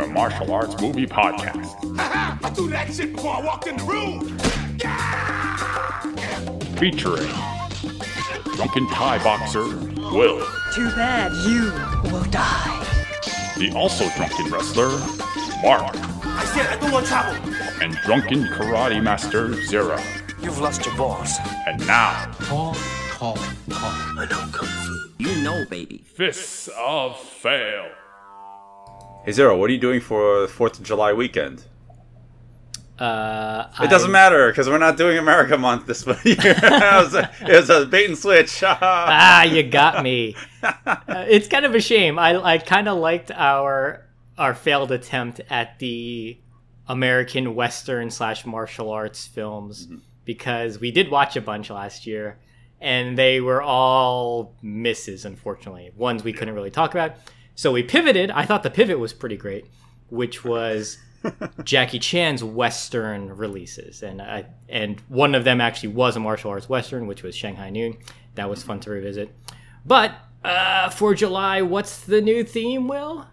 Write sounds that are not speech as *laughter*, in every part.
your martial arts movie podcast. Haha! I threw that shit before I walked in the room. Featuring drunken Thai boxer Will, Too bad you will die. the also drunken wrestler Mark, I said I don't want trouble. and drunken karate master Zero. You've lost your balls. And now, Paul, Paul, Paul. I know kung fu. You know, baby. Fists of Fail. Hey Zero, what are you doing for the Fourth of July weekend? Uh, It doesn't matter because we're not doing America Month this *laughs* year. it, was a, it was a bait and switch. *laughs* ah, you got me. Uh, it's kind of a shame. I I kind of liked our our failed attempt at the American Western slash martial arts films because we did watch a bunch last year, and they were all misses. Unfortunately, ones we couldn't really talk about. So we pivoted. I thought the pivot was pretty great, which was *laughs* Jackie Chan's Western releases, and I and one of them actually was a martial arts Western, which was Shanghai Noon. That was fun to revisit. But uh, for July, what's the new theme, Will?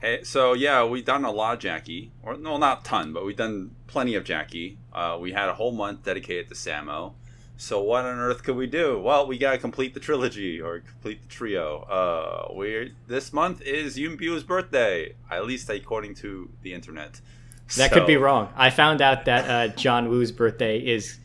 Hey, so yeah, we've done a lot of Jackie, or no, not ton, but we've done plenty of Jackie. Uh, we had a whole month dedicated to Sammo. So what on earth could we do? Well, we gotta complete the trilogy or complete the trio. Uh, we this month is Yuen Biao's birthday, at least according to the internet. That could be wrong. I found out that uh, John Woo's birthday is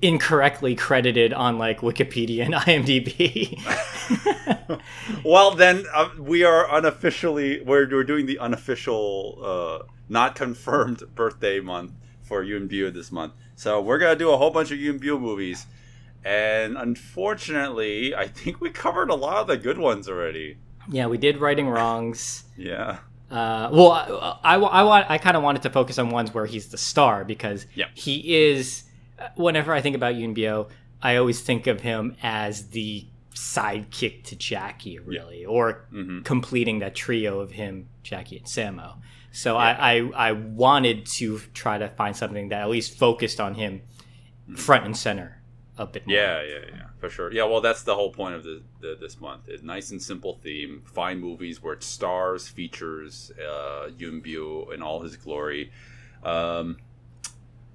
incorrectly credited on like Wikipedia and *laughs* IMDb. *laughs* Well, then uh, we are unofficially we're, we're doing the unofficial, uh, not confirmed birthday month for Yuen Biao this month. So we're gonna do a whole bunch of Yuen Biao movies, and unfortunately, I think we covered a lot of the good ones already. yeah, we did righting wrongs. Yeah, Uh, well, I, I, I want I kind of wanted to focus on ones where he's the star because Yep. he is. Whenever I think about Yuen Biao, I always think of him as the sidekick to Jackie, really, or Mm-hmm. completing that trio of him, Jackie, and Sammo. So I, I I wanted to try to find something that at least focused on him front and center a bit more. yeah, yeah, yeah, for sure. Yeah, well, that's the whole point of the, the this month. It's nice and simple theme. Find movies where it stars, features uh, Yuen Biao in all his glory. Um,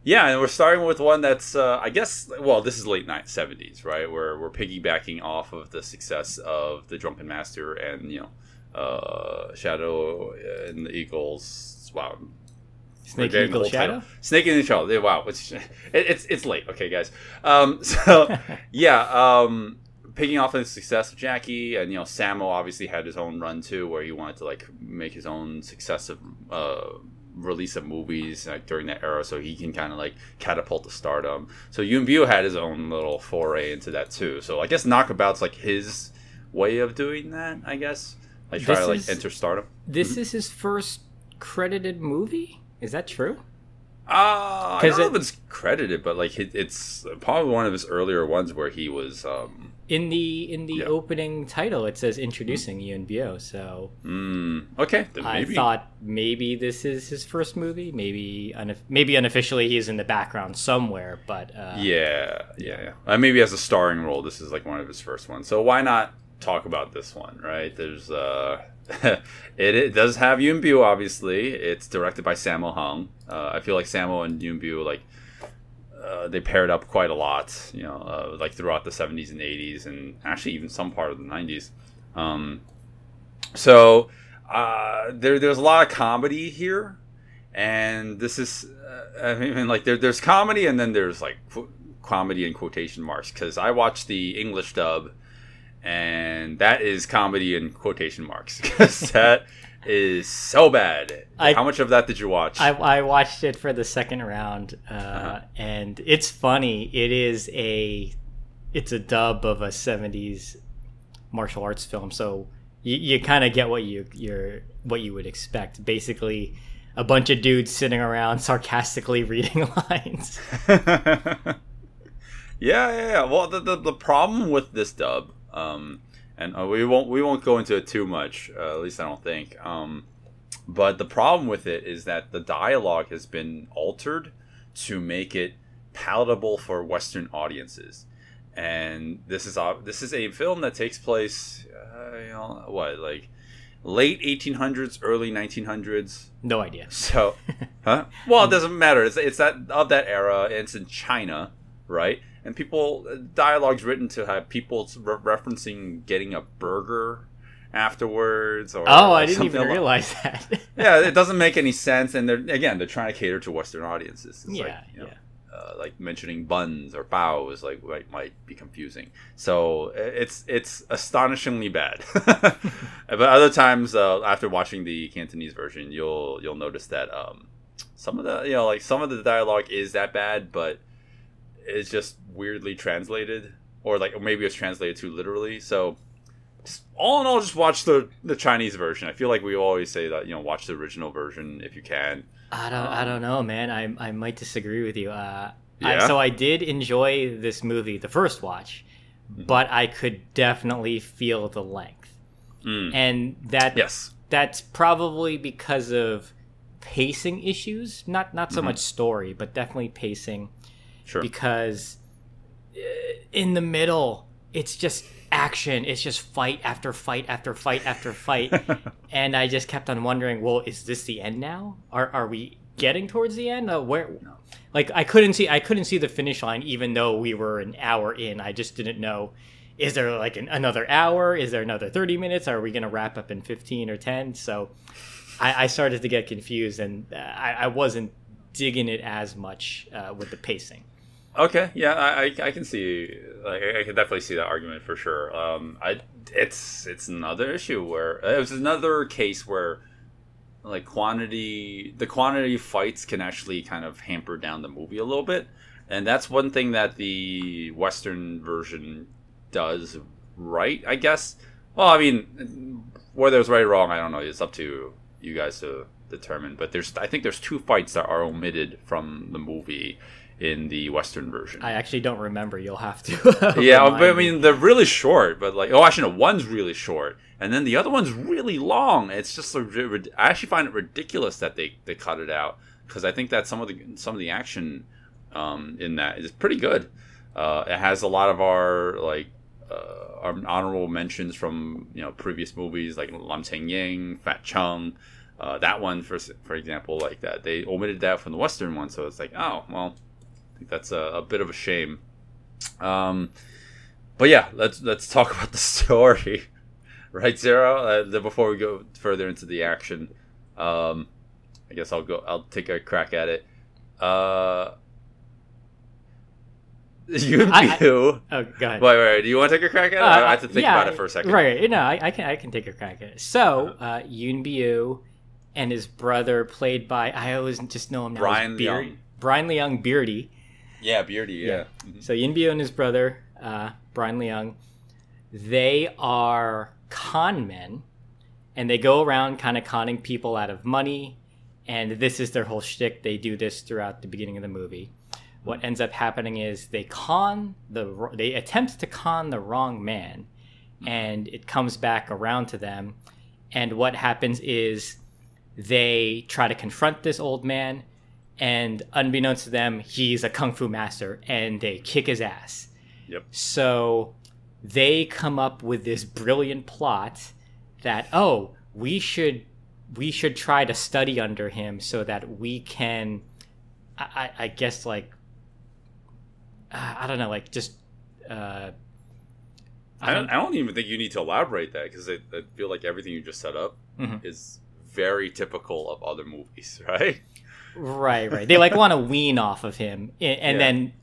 yeah, and we're starting with one that's, uh, I guess, well, this is late night seventies, right? Where we're piggybacking off of the success of the Drunken Master and you know, uh, Shadow and the Eagles. Wow, Snake We're Eagle the Shadow. title. Snake in the Shadow. Wow, it's it's it's late. Okay, guys. Um, *laughs* so *laughs* yeah, um, picking off of the success of Jackie, and you know, Sammo obviously had his own run too, where he wanted to like make his own successive uh, release of movies like, during that era, so he can kind of like catapult to stardom. So Yunbyu had his own little foray into that too. So I guess Knockabout's like his way of doing that. I guess like try This to like is- enter stardom. This is his first credited movie. Is that true? Uh, I don't know if it's credited, but like it, it's probably one of his earlier ones where he was. um In the in the Yeah. opening title, it says introducing Yuen Biao. So mm, Okay, I thought maybe this is his first movie. Maybe unof- maybe unofficially he's in the background somewhere. But uh, Yeah, yeah, yeah. Uh, maybe as a starring role, this is like one of his first ones. So why not talk about this one, right? There's uh, *laughs* it, it does have Yuen Biao. Obviously, it's directed by Sammo Hung. Uh, I feel like Sammo and Yuen Biao like. Uh, they paired up quite a lot, you know, uh, like throughout the 70s and 80s, and actually even some part of the 90s. Um, so uh, there, there's a lot of comedy here, and this is, uh, I mean, like there, there's comedy, and then there's like qu- comedy in quotation marks because I watched the English dub, and that is comedy in quotation marks *laughs* because that is so bad. I- How much of that did you watch? I, I watched it for the second round, uh, Uh-huh. and it's funny. It is a it's a dub of a '70s martial arts film, so you, you kind of get what you you're what you would expect. Basically, a bunch of dudes sitting around *laughs* sarcastically reading *laughs* lines. Yeah, yeah, yeah. Well, the, the, the problem with this dub, um, and uh, we won't we won't go into it too much. Uh, at least I don't think. Um, but the problem with it is that the dialogue has been altered to make it palatable for Western audiences. And this is uh, this is a film that takes place, uh, you know, what like late 1800s, early 1900s. No idea. So, *laughs* huh? Well, it doesn't matter. It's it's that of that era. And it's in China, right? And people dialogues written to have people re- referencing getting a burger afterwards. Or Oh, I didn't even along- *laughs* realize that. *laughs* Yeah, it doesn't make any sense. And they're again, they're trying to cater to Western audiences. It's yeah, like, you know, yeah. uh, like mentioning buns or bows like might, might be confusing. So it's it's astonishingly bad. *laughs* but other times uh, after watching the Cantonese version, you'll you'll notice that um, some of the you know like some of the dialogue is that bad, but it's just weirdly translated or like or maybe it's translated too literally. So just, all in all, just watch the the Chinese version. I feel like we always say that you know watch the original version if you can. I don't. I don't know, man. I I might disagree with you. Uh, I, Yeah? so I did enjoy this movie, the first watch, Mm-hmm. but I could definitely feel the length, Mm. and that Yes. that's probably because of pacing issues. Not not Mm-hmm. so much story, but definitely pacing. Sure. Because uh, in the middle, it's just action. It's just fight after fight after fight after fight, *laughs* and I just kept on wondering, well, is this the end now? Are are we getting towards the end? Uh, where? Like I couldn't see I couldn't see the finish line, even though we were an hour in. I just didn't know. Is there like an, another hour? Is there another thirty minutes? Are we gonna wrap up in fifteen or ten? So, I, I started to get confused, and uh, I, I wasn't digging it as much uh, with the pacing. Okay, yeah, I, I, can see, like, I can definitely see that argument for sure. Um, I, it's, it's another issue where it was another case where, like, quantity, the quantity of fights can actually kind of hamper down the movie a little bit, and that's one thing that the Western version does right, I guess. Well, I mean, whether it's right or wrong, I don't know. It's up to you guys to determine. But there's, I think, there's two fights that are omitted from the movie in the Western version. I actually don't remember. You'll have to. *laughs* yeah, but I mean they're really short. But like, oh, actually, no, one's really short, and then the other one's really long. It's just a, I actually find it ridiculous that they they cut it out because I think that some of the some of the action um, in that is pretty good. Uh, it has a lot of our like uh, our honorable mentions from you know previous movies like Lam Ching Ying, Fat Chung. Uh, that one, for for example, like that they omitted that from the Western one, so it's like, oh well, I think that's a, a bit of a shame. Um, but yeah, let's let's talk *laughs* about the story, right, Zero? Uh, before we go further into the action, um, I guess I'll go. I'll take a crack at it. Uh, *laughs* you and I- I- Oh, go ahead. Wait, wait, do you want to take a crack at it? Uh, I have to think yeah, about it for a second. Right. No, I, I can I can take a crack at it. So, uh, Yuen Biao and his brother, played by I always just know him now. Brian Beard- Leung. Brian Leung Beardy. Yeah, Beardy. Yeah. So Yuen Biao and his brother, uh, Brian Leung, they are con men, and they go around kind of conning people out of money. And this is their whole shtick. They do this throughout the beginning of the movie. What ends up happening is they con the they attempt to con the wrong man, and it comes back around to them. And what happens is they try to confront this old man, and unbeknownst to them, he's a kung fu master, and they kick his ass. Yep. So they come up with this brilliant plot that oh, we should we should try to study under him so that we can, I, I, guess like, uh, I don't know, like just. Uh, I don't, I don't even think you need to elaborate that because I, I feel like everything you just set up Mhm. is very typical of other movies, *laughs* right? Right, right. They like want to wean off of him, and Yeah. then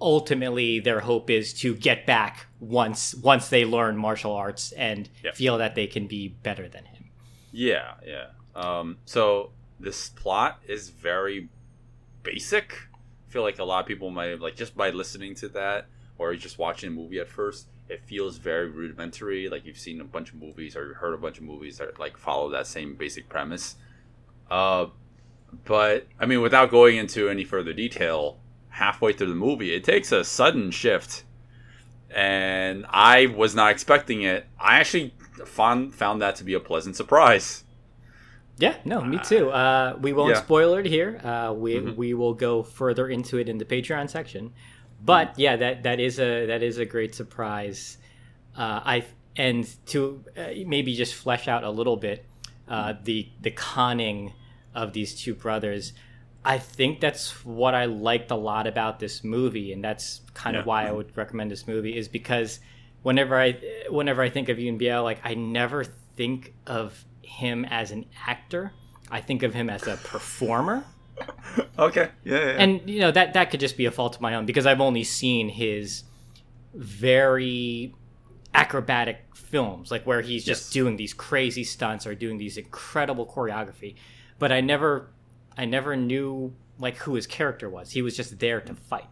ultimately their hope is to get back once once they learn martial arts and Yep. feel that they can be better than him. Yeah, yeah. Um, so this plot is very basic. I feel like a lot of people might have like just by listening to that or just watching a movie at first, it feels very rudimentary. Like you've seen a bunch of movies or heard a bunch of movies that like follow that same basic premise. Uh, but I mean, without going into any further detail, halfway through the movie, it takes a sudden shift, and I was not expecting it. I actually found found that to be a pleasant surprise. Yeah, no, me too. Uh, we won't yeah. Mm-hmm. spoil it here. Uh, we we will go further into it in the Patreon section. But Mm-hmm. yeah, that that is a that is a great surprise. Uh, I and to uh, maybe just flesh out a little bit. uh, the the conning of these two brothers. I think that's what I liked a lot about this movie, and that's kind of why I would recommend this movie. Is because whenever I whenever I think of Yuen Biao, like I never think of him as an actor. I think of him as a performer *laughs* Okay. Yeah. yeah, yeah. and you know that that could just be a fault of my own because I've only seen his very acrobatic films, like where he's just Yes. doing these crazy stunts or doing these incredible choreography. But I never, I never knew like who his character was. He was just there to fight.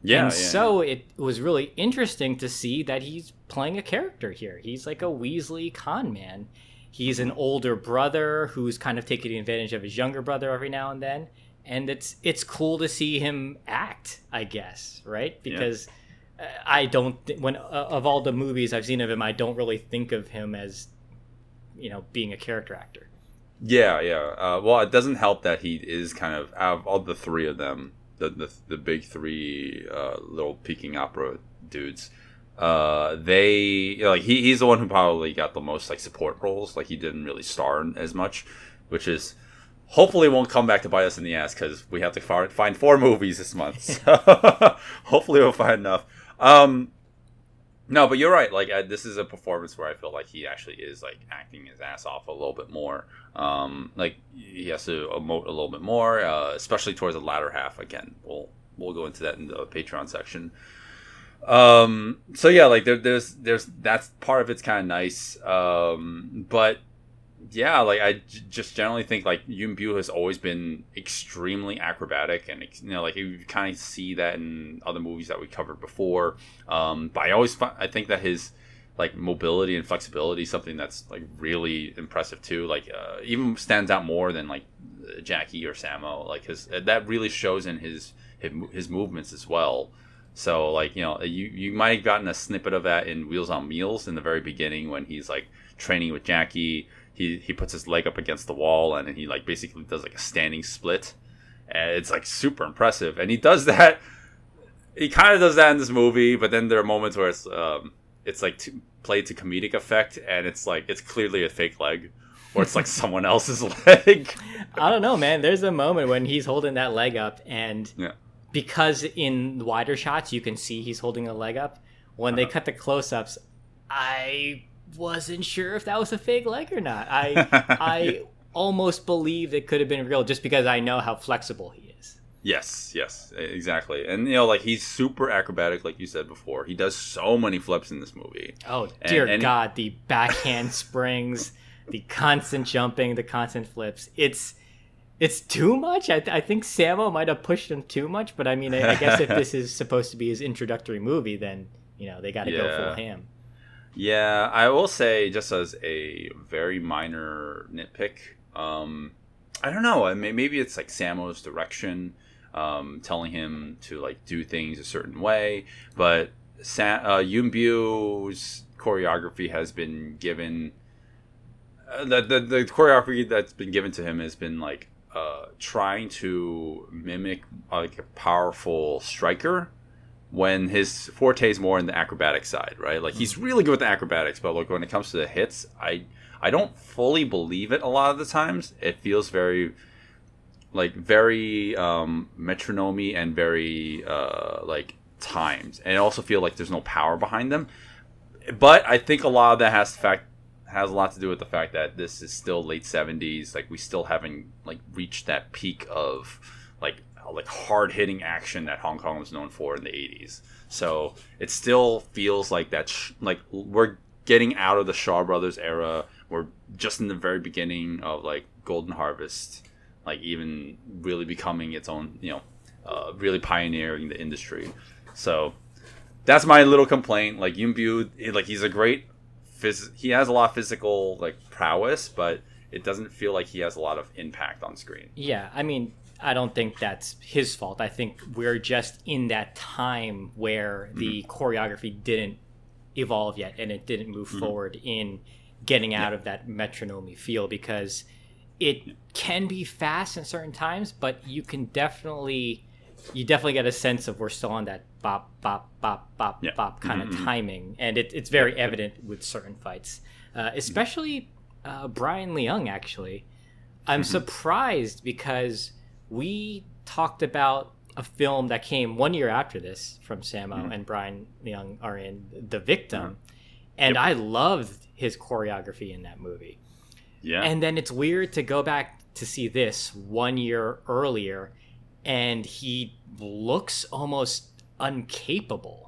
yeah. and yeah, so it was really interesting to see that he's playing a character here. He's like a Weasley con man. He's an older brother who's kind of taking advantage of his younger brother every now and then, and it's it's cool to see him act. I guess right because uh, I don't th- when uh, of all the movies I've seen of him, I don't really think of him as you know being a character actor. Yeah, yeah. Uh, well, it doesn't help that he is kind of out of all the three of them, the the, the big three uh, little peking opera dudes. Uh, they like he, he's the one who probably got the most like support roles. Like he didn't really star as much, which is hopefully won't come back to bite us in the ass because we have to fi- find four movies this month. *laughs* So hopefully we'll find enough. Um, no, but you're right. Like this is a performance where I feel like he actually is like acting his ass off a little bit more. Um, like he has to emote a little bit more, uh, especially towards the latter half. Again, we'll we'll go into that in the Patreon section. Um, so yeah, like there, there's there's that's part of it's kind of nice. Um, but yeah, like I j- just generally think like Yuen Biao has always been extremely acrobatic, and you know, like you kind of see that in other movies that we covered before. Um, but I always fi- I think that his like mobility and flexibility is something that's like really impressive too. Like uh, even stands out more than like Jackie or Sammo. Like his that really shows in his his, his movements as well. So like you know you you might have gotten a snippet of that in Wheels on Meals in the very beginning when he's like training with Jackie. He he puts his leg up against the wall and he like basically does like a standing split. And it's like super impressive. And he does *laughs* that. He kind of does that in this movie, but then there are moments where it's um it's like to, played to comedic effect, and it's like it's clearly a fake leg, or it's like *laughs* someone else's *laughs* leg. I don't know, man. There's a moment when he's holding that leg up, and Yeah. because in wider shots you can see he's holding a leg up. When they cut the close-ups, I wasn't sure if that was a fake leg or not. I *laughs* I almost believed it could have been real just because I know how flexible he is. Yes, yes, exactly. And you know, like he's super acrobatic, like you said before. He does so many flips in this movie. Oh dear and- God, the backhand springs, the constant jumping, the constant flips. It's it's too much. I, I think Sammo might have pushed him too much, but I mean, I, I guess if *laughs* this is supposed to be his introductory movie, then you know they got to go Yeah. full ham. Yeah, I will say, just as a very minor nitpick, um, I don't know. Maybe it's like Sammo's direction, um, telling him to like do things a certain way. But Sa- uh, choreography has been given. Uh, the, the the choreography that's been given to him has been like uh, trying to mimic like a powerful striker when his forte is more in the acrobatic side, right? Like he's really good with the acrobatics, but like when it comes to the hits, I I don't fully believe it a lot of the times. It feels very like very um metronomy and very uh like timed. And I also feel like there's no power behind them. But I think a lot of that has fact has a lot to do with the fact that this is still late 70s like we still haven't like reached that peak of like hard hitting action that Hong Kong was known for in the 80s. So it still feels like that sh- like we're getting out of the Shaw Brothers era. We're just in the very beginning of like Golden Harvest, like even really becoming its own, you know, uh, really pioneering the industry. So that's my little complaint. Like Yuen Biao, like he's a great phys- he has a lot of physical like prowess, but it doesn't feel like he has a lot of impact on screen. Yeah, I mean, I don't think that's his fault. I think we're just in that time where the mm-hmm. choreography didn't evolve yet and it didn't move mm-hmm. forward in getting out of that metronome feel because it can be fast at certain times, but you can definitely you definitely get a sense of we're still on that bop bop bop bop Yeah. bop kind of mm-hmm, timing, and it, it's very evident with certain fights, uh, especially uh, Brian Leung actually. I'm mm-hmm. surprised because we talked about a film that came one year after this from Sammo mm-hmm. and Brian Leung are in The Victim, mm-hmm. and I loved his choreography in that movie. Yeah. And then it's weird to go back to see this one year earlier, and he looks almost uncapable.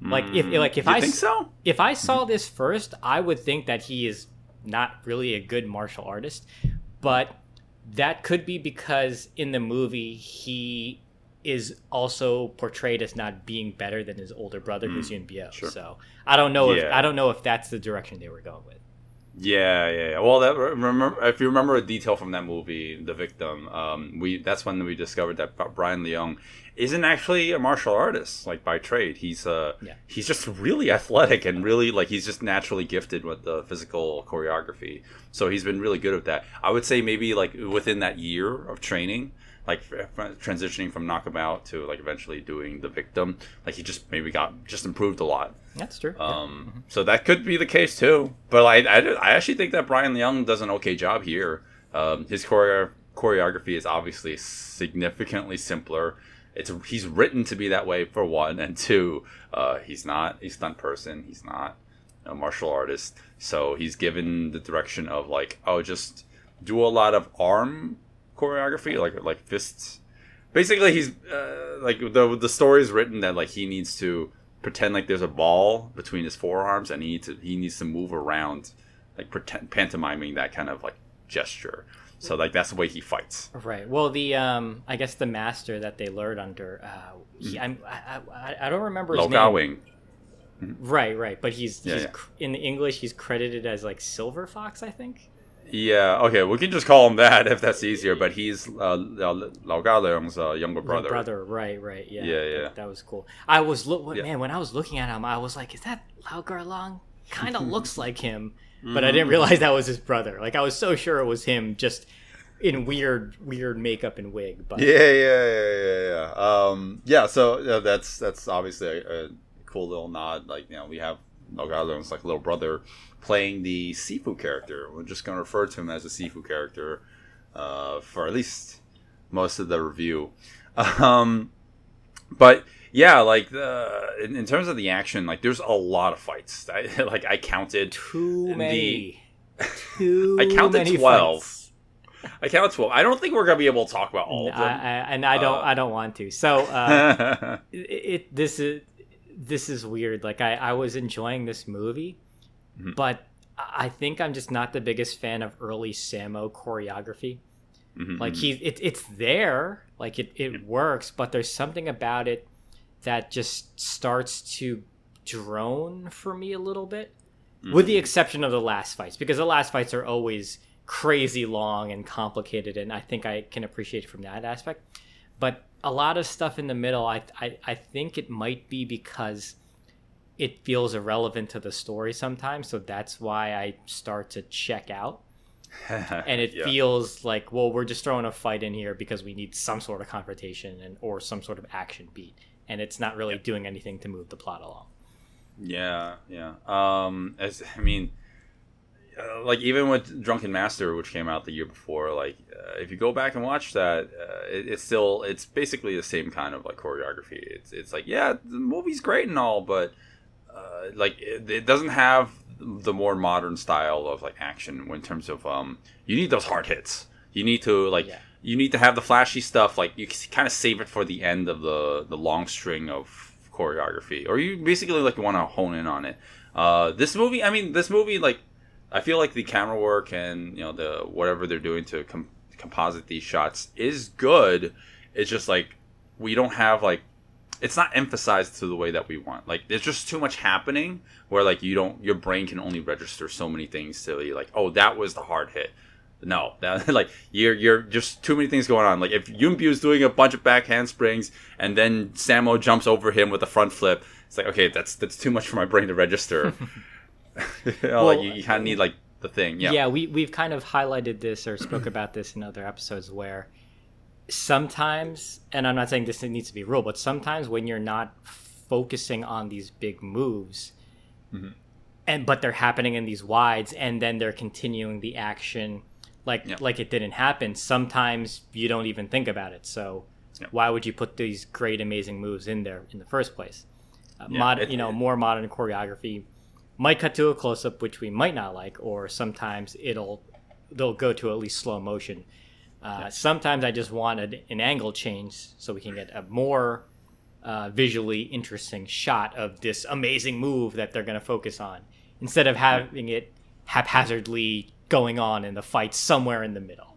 Like if like if you I think so? if I saw this first, I would think that he is not really a good martial artist, but that could be because in the movie he is also portrayed as not being better than his older brother, who's Yuen Biao. sure. So I don't know if I don't know if that's the direction they were going with. Yeah, yeah, yeah. Well, that remember if you remember a detail from that movie, The Victim, um, we that's when we discovered that Brian Leung isn't actually a martial artist, like by trade. He's uh, Yeah. he's just really athletic and really like he's just naturally gifted with the physical choreography. So he's been really good at that. I would say maybe like within that year of training. Like transitioning from knockabout to like eventually doing the victim, like he just maybe got just improved a lot. That's true. yeah. Um, So that could be the case too. But I, I, I actually think that Brian Leung does an okay job here. Um, his choreo- choreography is obviously significantly simpler. It's he's written to be that way for one, and two, uh, he's not a stunt person. He's not a martial artist. So he's given the direction of like, oh, just do a lot of arm choreography, like like fists. Basically, he's uh, like the the story is written that like he needs to pretend like there's a ball between his forearms, and he needs to he needs to move around, like pretend pantomiming that kind of like gesture. So like that's the way he fights. Right. Well, the um, I guess the master that they learned under, uh, he, I'm, I, I, I don't remember his name. Wing. Right, right. But he's, Yeah, he's yeah. in the English. He's credited as like Silver Fox, I think. Yeah. Okay. We can just call him that *laughs* if that's easier. But he's uh, Lau Kar Leung's uh, younger brother. Brother. Right, right. Yeah. Yeah, yeah. That, was cool. I was look, Yeah. man. When I was looking at him, I was like, "Is that Lau Kar Leung? Kind of *laughs* looks like him," but Mm-hmm. I didn't realize that was his brother. Like I was so sure it was him, just in weird, weird makeup and wig. But Yeah, yeah, yeah, yeah, yeah. Um, yeah. So yeah, that's that's obviously a, a cool little nod. Like you know, we have Nogalo's like little brother playing the Sifu character. We're just going to refer to him as a Sifu character uh, for at least most of the review. *laughs* Um, but yeah, like the in, in terms of the action, like there's a lot of fights. *laughs* I, like I counted too many. The- many. *laughs* Too I counted 12. fights. I counted twelve. I don't think we're gonna be able to talk about all of I, I, them. and I don't. Uh, I don't want to. So. Uh, it, it this is this is weird. Like i i was enjoying this movie Mm-hmm. but i think i'm just not the biggest fan of early sammo choreography. Mhm, like mhm. he it, it's there like it, it works but there's something about it that just starts to drone for me a little bit with the exception of the last fights because the last fights are always crazy long and complicated and i think i can appreciate it from that aspect. But a lot of stuff in the middle i i, I think it might be because it feels irrelevant to the story sometimes so that's why i start to check out *laughs* and it Yeah. feels like well we're just throwing a fight in here because we need some sort of confrontation and or some sort of action beat and it's not really doing anything to move the plot along Yeah, yeah. Um, as I mean, uh, like even with Drunken Master, which came out the year before, like uh, if you go back and watch that, uh, it, it's still it's basically the same kind of like choreography. It's it's like yeah, the movie's great and all, but uh, like it, it doesn't have the more modern style of like action in terms of um you need those hard hits. You need to like Yeah. you need to have the flashy stuff. Like you kind of save it for the end of the the long string of choreography, or you basically like want to hone in on it. Uh, this movie, I mean, this movie, like I feel like the camera work and you know the whatever they're doing to com- composite these shots is good. It's just like we don't have like it's not emphasized to the way that we want. Like there's just too much happening where like you don't your brain can only register so many things to be like, oh, that was the hard hit. No, *laughs* that like you're you're just too many things going on. Like if Yuen Biao's doing a bunch of back handsprings and then Sammo jumps over him with a front flip, it's like okay, that's that's too much for my brain to register. *laughs* you know, like you, you kind of need like the thing. Yeah. yeah, we we've kind of highlighted this or spoke about this in other episodes where sometimes, and I'm not saying this needs to be rule, but sometimes when you're not focusing on these big moves, and but they're happening in these wides, and then they're continuing the action like Yep. like it didn't happen. Sometimes you don't even think about it. So Yep. why would you put these great, amazing moves in there in the first place? Uh, Yeah, mod, it- you know, it- more modern choreography might cut to a close up, which we might not like, or sometimes it'll they'll go to at least slow motion. Uh, Sometimes I just want an, an angle change so we can get a more uh, visually interesting shot of this amazing move that they're going to focus on instead of having it haphazardly going on in the fight somewhere in the middle.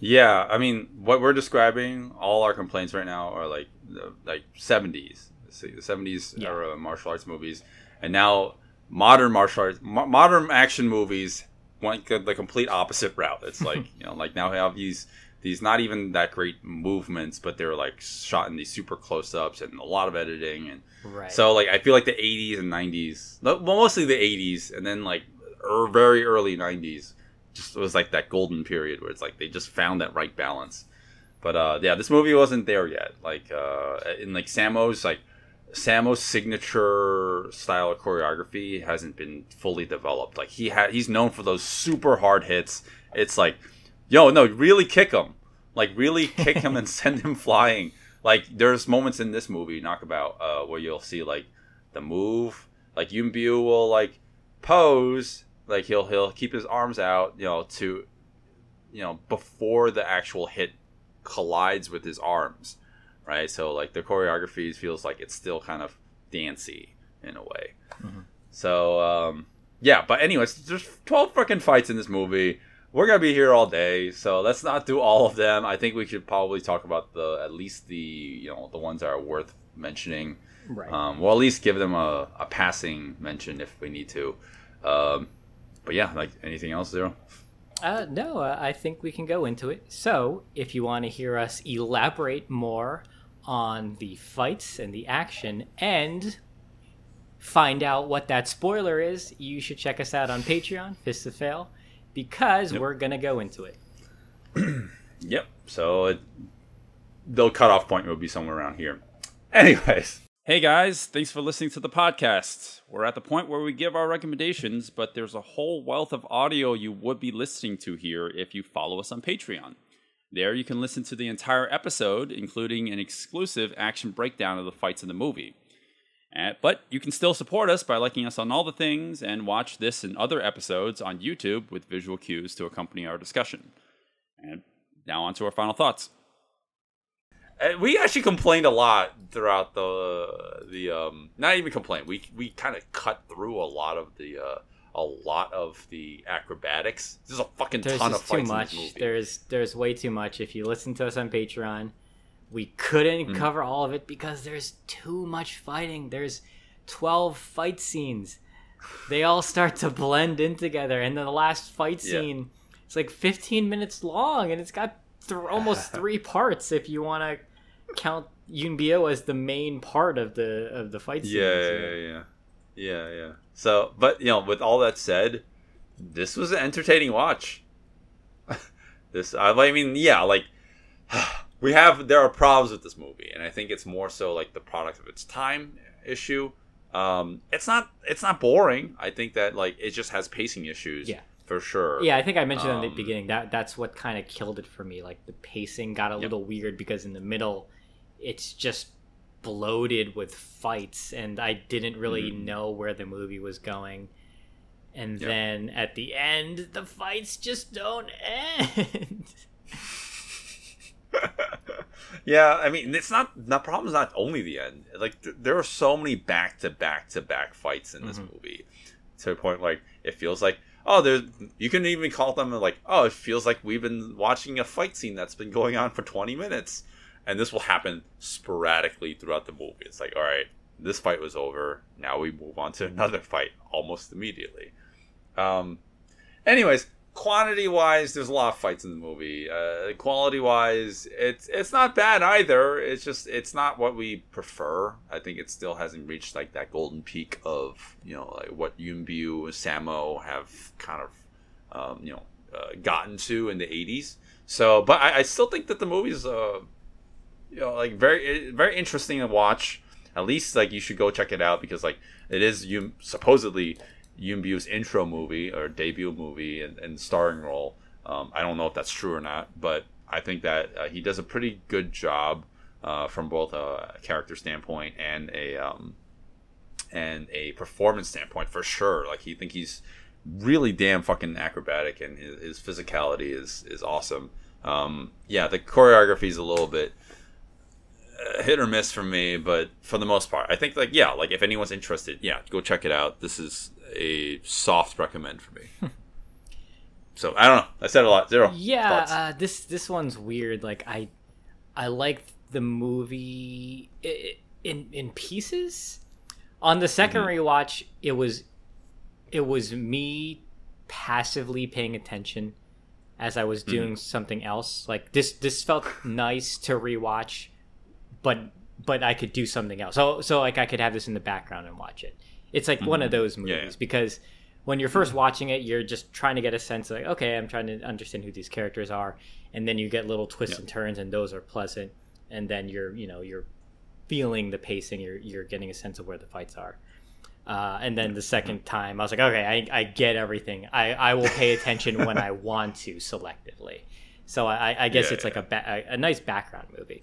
Yeah, I mean, what we're describing, all our complaints right now are like the- like seventies, the seventies Yeah. era martial arts movies, and now modern martial arts, mo- modern action movies went the the complete opposite route. It's *laughs* like you know, like now have these these not even that great movements, but they're like shot in these super close ups and a lot of editing and Right. so like I feel like the 80s and 90s, well mostly the 80s and then like er, very early 90s just was like that golden period where it's like they just found that right balance. But uh yeah, this movie wasn't there yet. Like uh in like Sammo's like Sammo's signature style of choreography hasn't been fully developed. Like he had he's known for those super hard hits. It's like yo, no, really kick him. Like really kick him and *laughs* send him flying. Like there's moments in this movie, Knockabout, uh, where you'll see like the move, like Yuen Biao will like pose, like he'll he'll keep his arms out, you know, to you know, before the actual hit collides with his arms. Right? So like the choreography feels like it's still kind of dancey in a way. So um yeah, but anyways, there's 12 freaking fights in this movie we're gonna be here all day, so let's not do all of them. I think we should probably talk about the at least the you know the ones that are worth mentioning. right. Um, we'll at least give them a, a passing mention if we need to. Um, but yeah, like anything else, zero. Uh, no, uh, I think we can go into it. So, if you want to hear us elaborate more on the fights and the action and find out what that spoiler is, you should check us out on Patreon, Fist of Fail, because we're going to go into it. *clears throat* Yep. So it, the cutoff point will be somewhere around here. Anyways. Hey guys, thanks for listening to the podcast. We're at the point where we give our recommendations, but there's a whole wealth of audio you would be listening to here if you follow us on Patreon. There you can listen to the entire episode, including an exclusive action breakdown of the fights in the movie. Uh, but you can still support us by liking us on all the things and watch this and other episodes on YouTube with visual cues to accompany our discussion. And now on to our final thoughts. Uh, we actually complained a lot throughout the the um not even complain. We we kind of cut through a lot of the uh a lot of the acrobatics. There's a fucking There's ton of too fights in much. There's there's way too much. If you listen to us on Patreon, we couldn't Mm. cover all of it because there's too much fighting. There's 12 fight scenes. They all start to blend in together, and then the last fight Yeah. scene it's like 15 minutes long, and it's got th- almost *laughs* three parts if you want to count Yuen Biao as the main part of the of the fight scenes. yeah, yeah, yeah, yeah, yeah. So, but you know, with all that said, this was an entertaining watch. *laughs* this, I I mean, yeah, like *sighs* we have there are problems with this movie, and I think it's more so like the product of its time issue. Um, it's not it's not boring. I think that like it just has pacing issues. Yeah. for sure. Yeah, I think I mentioned in the Um, beginning that that's what kind of killed it for me. Like the pacing got a little weird because in the middle, it's just bloated with fights, and I didn't really Mhm. know where the movie was going. And Yep. then at the end, the fights just don't end. *laughs* *laughs* yeah, I mean, it's not the problem's not only the end. Like th- there are so many back to back to back fights in this Mhm. movie, to a point like it feels like oh, there's you can even call them like oh, it feels like we've been watching a fight scene that's been going on for twenty minutes, and this will happen sporadically throughout the movie. It's like all right, this fight was over. Now we move on to *laughs* another fight almost immediately. Um, anyways, quantity wise, there's a lot of fights in the movie. Uh, quality wise, it's it's not bad either. It's just it's not what we prefer. I think it still hasn't reached like that golden peak of you know like what Yuen Biao and Sammo have kind of um, you know uh, gotten to in the 80s. So, but I, I still think that the movie's uh you know like very very interesting to watch. At least like you should go check it out because like it is you supposedly Yuen Biao's intro movie or debut movie and, and starring role. Um, I don't know if that's true or not, but I think that uh, he does a pretty good job uh, from both a character standpoint and a um, and a performance standpoint for sure. Like he think he's really damn fucking acrobatic and his, his physicality is is awesome. Um, yeah, the choreography is a little bit hit or miss for me, but for the most part, I think like yeah, like if anyone's interested, yeah, go check it out. This is a soft recommend for me. so I don't know. I said a lot. Zero. Yeah, uh, this this one's weird. Like I, I liked the movie in in pieces. On the 2nd Mm-hmm. rewatch, it was it was me passively paying attention as I was Mm-hmm. doing something else. Like this this felt nice to rewatch, but but I could do something else. So so like I could have this in the background and watch it. It's like one of those movies Mm-hmm. Yeah, yeah. because when you're first watching it, you're just trying to get a sense of like, okay, I'm trying to understand who these characters are, and then you get little twists Yeah. and turns, and those are pleasant, and then you're you know you're feeling the pacing, you're you're getting a sense of where the fights are. Uh, and then the second time, I was like, okay, I, I get everything. I, I will pay attention when I *laughs* want to selectively. So I, I guess Yeah, it's like a, ba- a a nice background movie.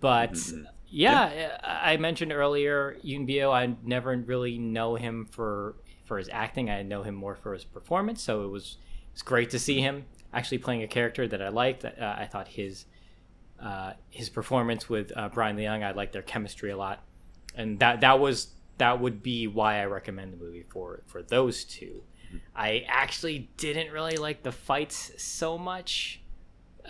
But Mm-hmm. yeah, I I mentioned earlier Yuen Biao. I never really know him for for his acting. I know him more for his performance. So it was it's great to see him actually playing a character that I liked. Uh, I thought his uh, his performance with uh, Brian Leung, I liked their chemistry a lot, and that that was that would be why I recommend the movie for for those two. I actually didn't really like the fights so much,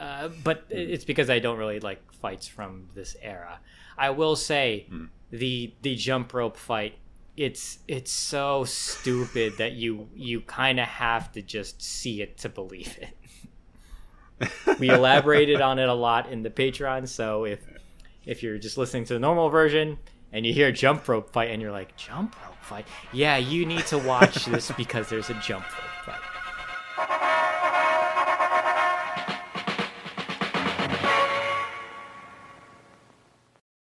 uh, but it's because I don't really like fights from this era. I will say the the jump rope fight. It's it's so stupid that you you kind of have to just see it to believe it. we elaborated on it a lot in the Patreon, so if if you're just listening to the normal version and you hear jump rope fight and you're like jump rope fight, yeah, you need to watch this because there's a jump rope.